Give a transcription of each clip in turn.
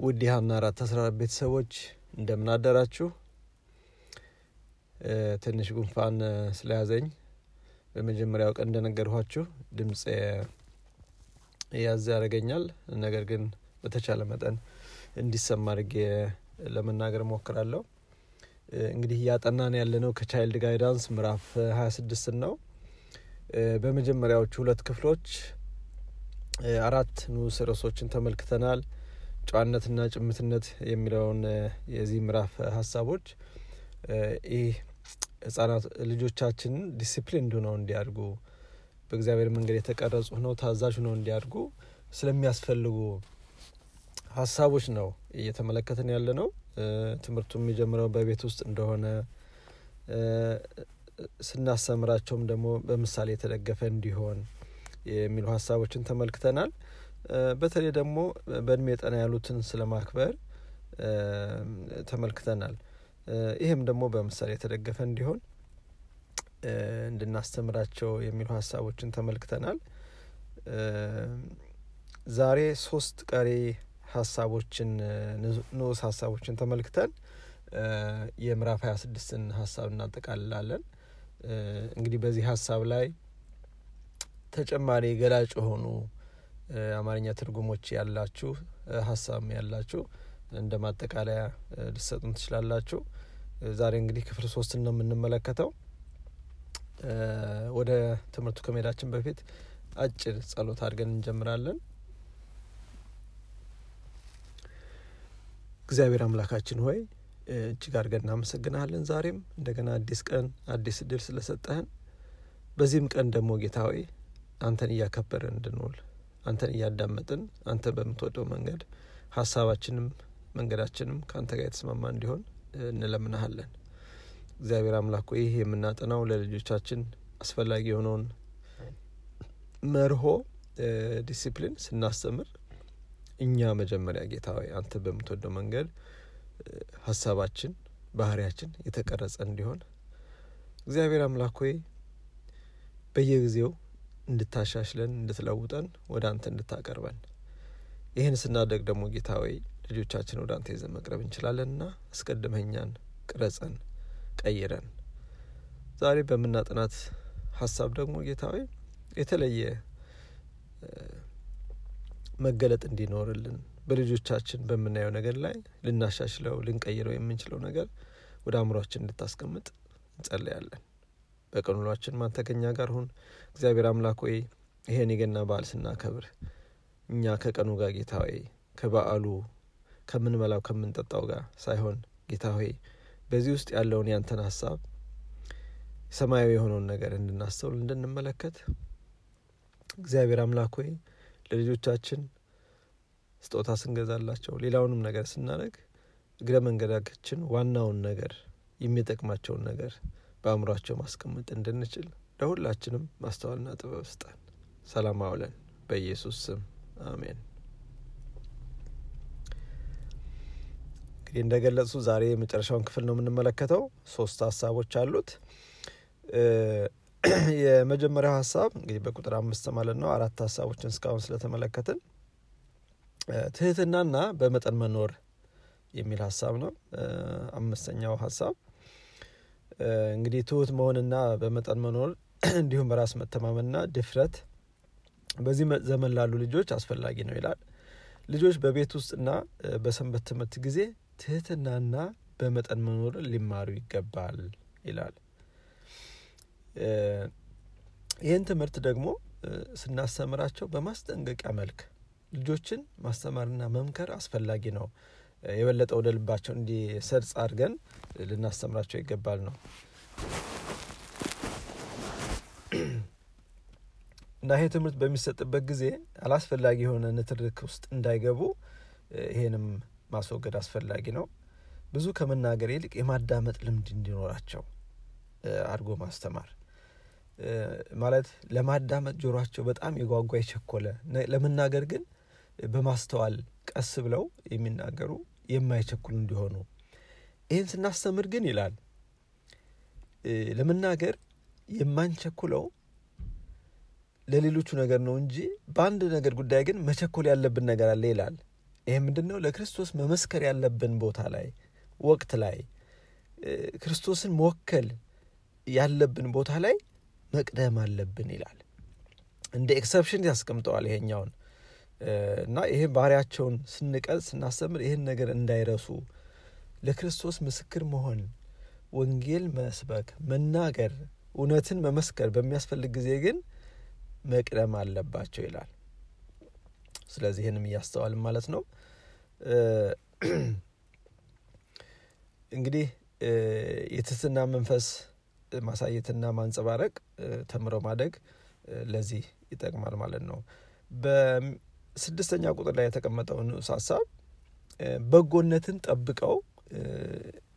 ውድ ሀና አራት አስራ አራት ቤተሰቦች እንደምን አደራችሁ። ትንሽ ጉንፋን ስለያዘኝ በመጀመሪያው ቀን እንደነገርኋችሁ ድምፅ ያዝ ያደርገኛል። ነገር ግን በተቻለ መጠን እንዲሰማ አድርጌ ለመናገር እሞክራለሁ። እንግዲህ እያጠናን ያለነው ከቻይልድ ጋይዳንስ ምዕራፍ ሀያ ስድስትን ነው። በመጀመሪያዎቹ ሁለት ክፍሎች አራት ንዑስ ርዕሶችን ተመልክተናል። ጨዋነትና ጭምትነት የሚለውን የዚህ ምዕራፍ ሀሳቦች ይህ ህጻናት ልጆቻችንን ዲሲፕሊን ሆነው እንዲያድጉ በእግዚአብሔር መንገድ የተቀረጹ ሆነው ታዛዥ ሆነው እንዲያድጉ ስለሚያስፈልጉ ሀሳቦች ነው እየተመለከትን ያለ ነው። ትምህርቱ የሚጀምረው በቤት ውስጥ እንደሆነ ስናስተምራቸውም ደግሞ በምሳሌ የተደገፈ እንዲሆን የሚሉ ሀሳቦችን ተመልክተናል። በተለይ ደግሞ በእድሜ ጠና ያሉትን ስለ ማክበር ተመልክተናል። ይህም ደግሞ በምሳሌ የተደገፈ እንዲሆን እንድናስተምራቸው የሚሉ ሀሳቦችን ተመልክተናል። ዛሬ ሶስት ቀሪ ሀሳቦችን ንዑስ ሀሳቦችን ተመልክተን የምዕራፍ ሀያ ስድስትን ሀሳብ እናጠቃልላለን። እንግዲህ በዚህ ሀሳብ ላይ ተጨማሪ ገላጭ የሆኑ አማርኛ ትርጉሞች ያላችሁ ሀሳብ ያላችሁ እንደ ማጠቃለያ ልሰጡን ትችላላችሁ። ዛሬ እንግዲህ ክፍል ሶስትን ነው የምንመለከተው። ወደ ትምህርቱ ከመሄዳችን በፊት አጭር ጸሎት አድርገን እንጀምራለን። እግዚአብሔር አምላካችን ሆይ እጅግ አድርገን እናመሰግናለን። ዛሬም እንደገና አዲስ ቀን አዲስ እድል ስለሰጠህን በዚህም ቀን ደግሞ ጌታ ሆይ አንተን እያከበርን እንድንውል አንተን እያዳመጥን አንተ በምትወደው መንገድ ሀሳባችንም መንገዳችንም ከአንተ ጋር የተስማማ እንዲሆን እንለምናሃለን። እግዚአብሔር አምላክ ይህ የምናጠናው ለልጆቻችን አስፈላጊ የሆነውን መርሆ ዲሲፕሊን ስናስተምር እኛ መጀመሪያ ጌታ ሆይ አንተ በምትወደው መንገድ ሀሳባችን ባህሪያችን የተቀረጸ እንዲሆን እግዚአብሔር አምላክ ሆይ በየጊዜው እንድታሻሽለን እንድትለውጠን ወደ አንተ እንድታቀርበን ይህን ስናደግ ደግሞ ጌታ ሆይ ልጆቻችን ወደ አንተ ይዘን መቅረብ እንችላለንና አስቀድመኛን ቅረጸን ቀይረን ዛሬ በምናጥናት ሀሳብ ደግሞ ጌታ ሆይ የተለየ መገለጥ እንዲኖርልን በልጆቻችን በምናየው ነገር ላይ ልናሻሽለው ልንቀይረው የምንችለው ነገር ወደ አእምሯችን እንድታስቀምጥ እንጸለያለን። በቀን ውሏችን ጋር ሁን። እግዚአብሔር አምላክ ሆይ ይሄን የገና በዓል ስናከብር እኛ ከቀኑ ጋር ጌታ ሆይ ከበዓሉ ከምንበላው ከምንጠጣው ጋር ሳይሆን ጌታ ሆይ በዚህ ውስጥ ያለውን ያንተን ሀሳብ ሰማያዊ የሆነውን ነገር እንድናስተውል እንድንመለከት እግዚአብሔር አምላክ ሆይ ለልጆቻችን ስጦታ ስንገዛላቸው ሌላውንም ነገር ስናደርግ እግረ መንገዳችን ዋናውን ነገር የሚጠቅማቸውን ነገር በአእምሯቸው ማስቀመጥ እንድንችል ለሁላችንም ማስተዋልና ጥበብ ስጠን። ሰላም አውለን። በኢየሱስ ስም አሜን። እንግዲህ እንደገለጹ ዛሬ የመጨረሻውን ክፍል ነው የምንመለከተው። ሶስት ሀሳቦች አሉት። የመጀመሪያው ሀሳብ እንግዲህ በቁጥር አምስት ማለት ነው። አራት ሀሳቦችን እስካሁን ስለተመለከትን ትህትናና በመጠን መኖር የሚል ሀሳብ ነው። አምስተኛው ሀሳብ እንግዲህ ትሁት መሆንና በመጠን መኖር እንዲሁም በራስ መተማመንና ድፍረት በዚህ ዘመን ላሉ ልጆች አስፈላጊ ነው ይላል። ልጆች በቤት ውስጥና በሰንበት ትምህርት ጊዜ ትህትናና በመጠን መኖርን ሊማሩ ይገባል ይላል። ይህን ትምህርት ደግሞ ስናስተምራቸው በማስጠንቀቂያ መልክ ልጆችን ማስተማርና መምከር አስፈላጊ ነው። የበለጠ ወደ ልባቸው እንዲሰርጽ አድርገን ልናስተምራቸው ይገባል ነው እና ይሄ ትምህርት በሚሰጥበት ጊዜ አላስፈላጊ የሆነ ንትርክ ውስጥ እንዳይገቡ ይሄንም ማስወገድ አስፈላጊ ነው። ብዙ ከመናገር ይልቅ የማዳመጥ ልምድ እንዲኖራቸው አድርጎ ማስተማር ማለት ለማዳመጥ ጆሯቸው በጣም የጓጓ የቸኮለ ለመናገር ግን በማስተዋል ቀስ ብለው የሚናገሩ የማይቸኩሉ እንዲሆኑ ይህን ስናስተምር ግን ይላል ለመናገር የማንቸኩለው ለሌሎቹ ነገር ነው እንጂ በአንድ ነገር ጉዳይ ግን መቸኮል ያለብን ነገር አለ ይላል። ይህ ምንድን ነው? ለክርስቶስ መመስከር ያለብን ቦታ ላይ ወቅት ላይ ክርስቶስን መወከል ያለብን ቦታ ላይ መቅደም አለብን ይላል። እንደ exception ያስቀምጠዋል ይሄኛውን እና ይሄ ባህሪያቸውን ስንቀል ስናስተምር ይህን ነገር እንዳይረሱ ለክርስቶስ ምስክር መሆን፣ ወንጌል መስበክ፣ መናገር፣ እውነትን መመስከር በሚያስፈልግ ጊዜ ግን መቅደም አለባቸው ይላል። ስለዚህ ይህንም እያስተዋልም ማለት ነው። እንግዲህ የትህትና መንፈስ ማሳየትና ማንጸባረቅ ተምረው ማደግ ለዚህ ይጠቅማል ማለት ነው። በስድስተኛ ቁጥር ላይ የተቀመጠው ንዑስ ሀሳብ በጎነትን ጠብቀው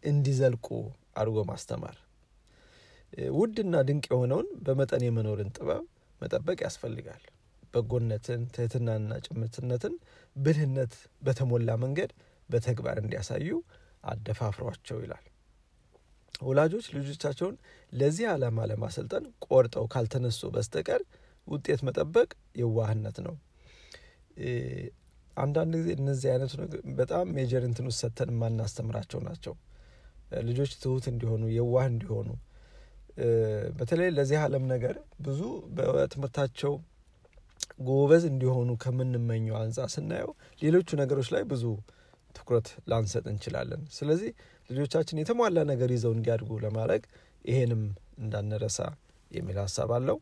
እንዲዘልቁ አድርጎ ማስተማር፣ ውድና ድንቅ የሆነውን በመጠን የመኖርን ጥበብ መጠበቅ ያስፈልጋል። በጎነትን፣ ትህትናንና ጭምትነትን ብልህነት በተሞላ መንገድ በተግባር እንዲያሳዩ አደፋፍሯቸው ይላል። ወላጆች ልጆቻቸውን ለዚህ ዓላማ ለማሰልጠን ቆርጠው ካልተነሱ በስተቀር ውጤት መጠበቅ የዋህነት ነው። አንዳንድ ጊዜ እነዚህ አይነቱ በጣም ሜጀር እንትን ውስጥ ሰጥተን የማናስተምራቸው ናቸው። ልጆች ትሁት እንዲሆኑ የዋህ እንዲሆኑ በተለይ ለዚህ ዓለም ነገር ብዙ በትምህርታቸው ጎበዝ እንዲሆኑ ከምንመኘው አንጻር ስናየው ሌሎቹ ነገሮች ላይ ብዙ ትኩረት ላንሰጥ እንችላለን። ስለዚህ ልጆቻችን የተሟላ ነገር ይዘው እንዲያድጉ ለማድረግ ይሄንም እንዳንረሳ የሚል ሀሳብ አለው።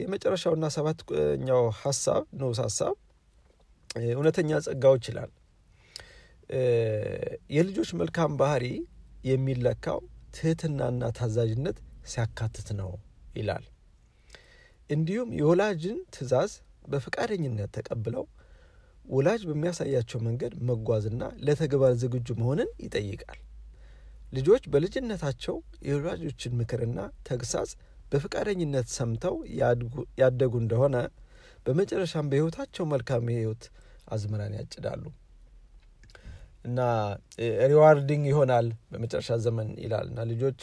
የመጨረሻውና ሰባተኛው ሀሳብ ንዑስ ሀሳብ እውነተኛ ጸጋዎች ይላል። የልጆች መልካም ባህሪ የሚለካው ትህትናና ታዛዥነት ሲያካትት ነው ይላል። እንዲሁም የወላጅን ትዕዛዝ በፈቃደኝነት ተቀብለው ወላጅ በሚያሳያቸው መንገድ መጓዝና ለተግባር ዝግጁ መሆንን ይጠይቃል። ልጆች በልጅነታቸው የወላጆችን ምክርና ተግሳጽ በፈቃደኝነት ሰምተው ያደጉ እንደሆነ በመጨረሻም በሕይወታቸው መልካም የሕይወት አዝመራን ያጭዳሉ። እና rewarding ይሆናል በመጨረሻ ዘመን ይላል። እና ልጆች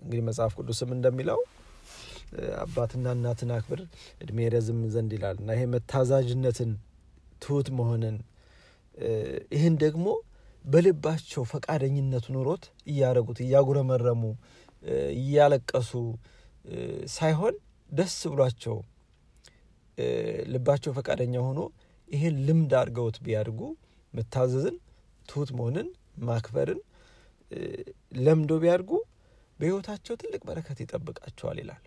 እንግዲህ መጽሐፍ ቅዱስም እንደሚለው አባትና እናትን አክብር እድሜህ ይረዝም ዘንድ ይላል። እና ይሄ መታዛዥነትን ትሁት መሆንን ይህን ደግሞ በልባቸው ፈቃደኝነቱ ኑሮት እያደረጉት እያጉረመረሙ እያለቀሱ ሳይሆን ደስ ብሏቸው ልባቸው ፈቃደኛ ሆኖ ይህን ልምድ አድርገውት ቢያድጉ መታዘዝን፣ ትሁት መሆንን፣ ማክበርን ለምዶ ቢያድጉ በሕይወታቸው ትልቅ በረከት ይጠብቃቸዋል ይላል።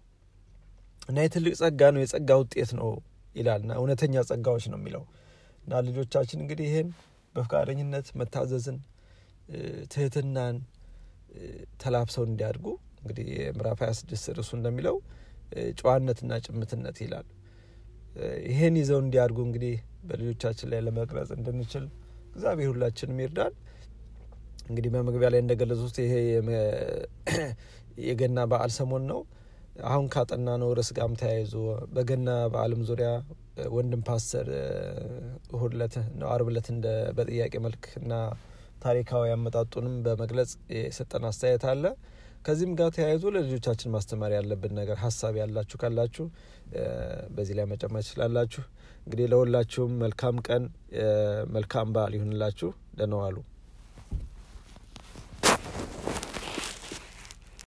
እና የትልቅ ጸጋ ነው፣ የጸጋ ውጤት ነው ይላል። እና እውነተኛ ጸጋዎች ነው የሚለው። እና ልጆቻችን እንግዲህ ይህን በፈቃደኝነት መታዘዝን፣ ትህትናን ተላብሰው እንዲያድጉ እንግዲህ የምዕራፍ 26 ርዕሱ እንደሚለው ጨዋነትና ጭምትነት ይላል። ይህን ይዘው እንዲያድጉ እንግዲህ በልጆቻችን ላይ ለመቅረጽ እንድንችል እግዚአብሔር ሁላችንም ይርዳል። እንግዲህ በመግቢያ ላይ እንደገለጹት ይሄ የገና በዓል ሰሞን ነው። አሁን ካጠና ነው ርዕስ ጋርም ተያይዞ በገና በዓልም ዙሪያ ወንድም ፓስተር እሁድ ዕለት ነው አርብ እንደ በጥያቄ መልክና ታሪካዊ አመጣጡንም በመግለጽ የሰጠን አስተያየት አለ። ከዚህም ጋር ተያይዞ ለልጆቻችን ማስተማር ያለብን ነገር ሀሳብ ያላችሁ ካላችሁ በዚህ ላይ መጨመር ትችላላችሁ። እንግዲህ ለሁላችሁም መልካም ቀን፣ መልካም በዓል ይሁንላችሁ። ደህና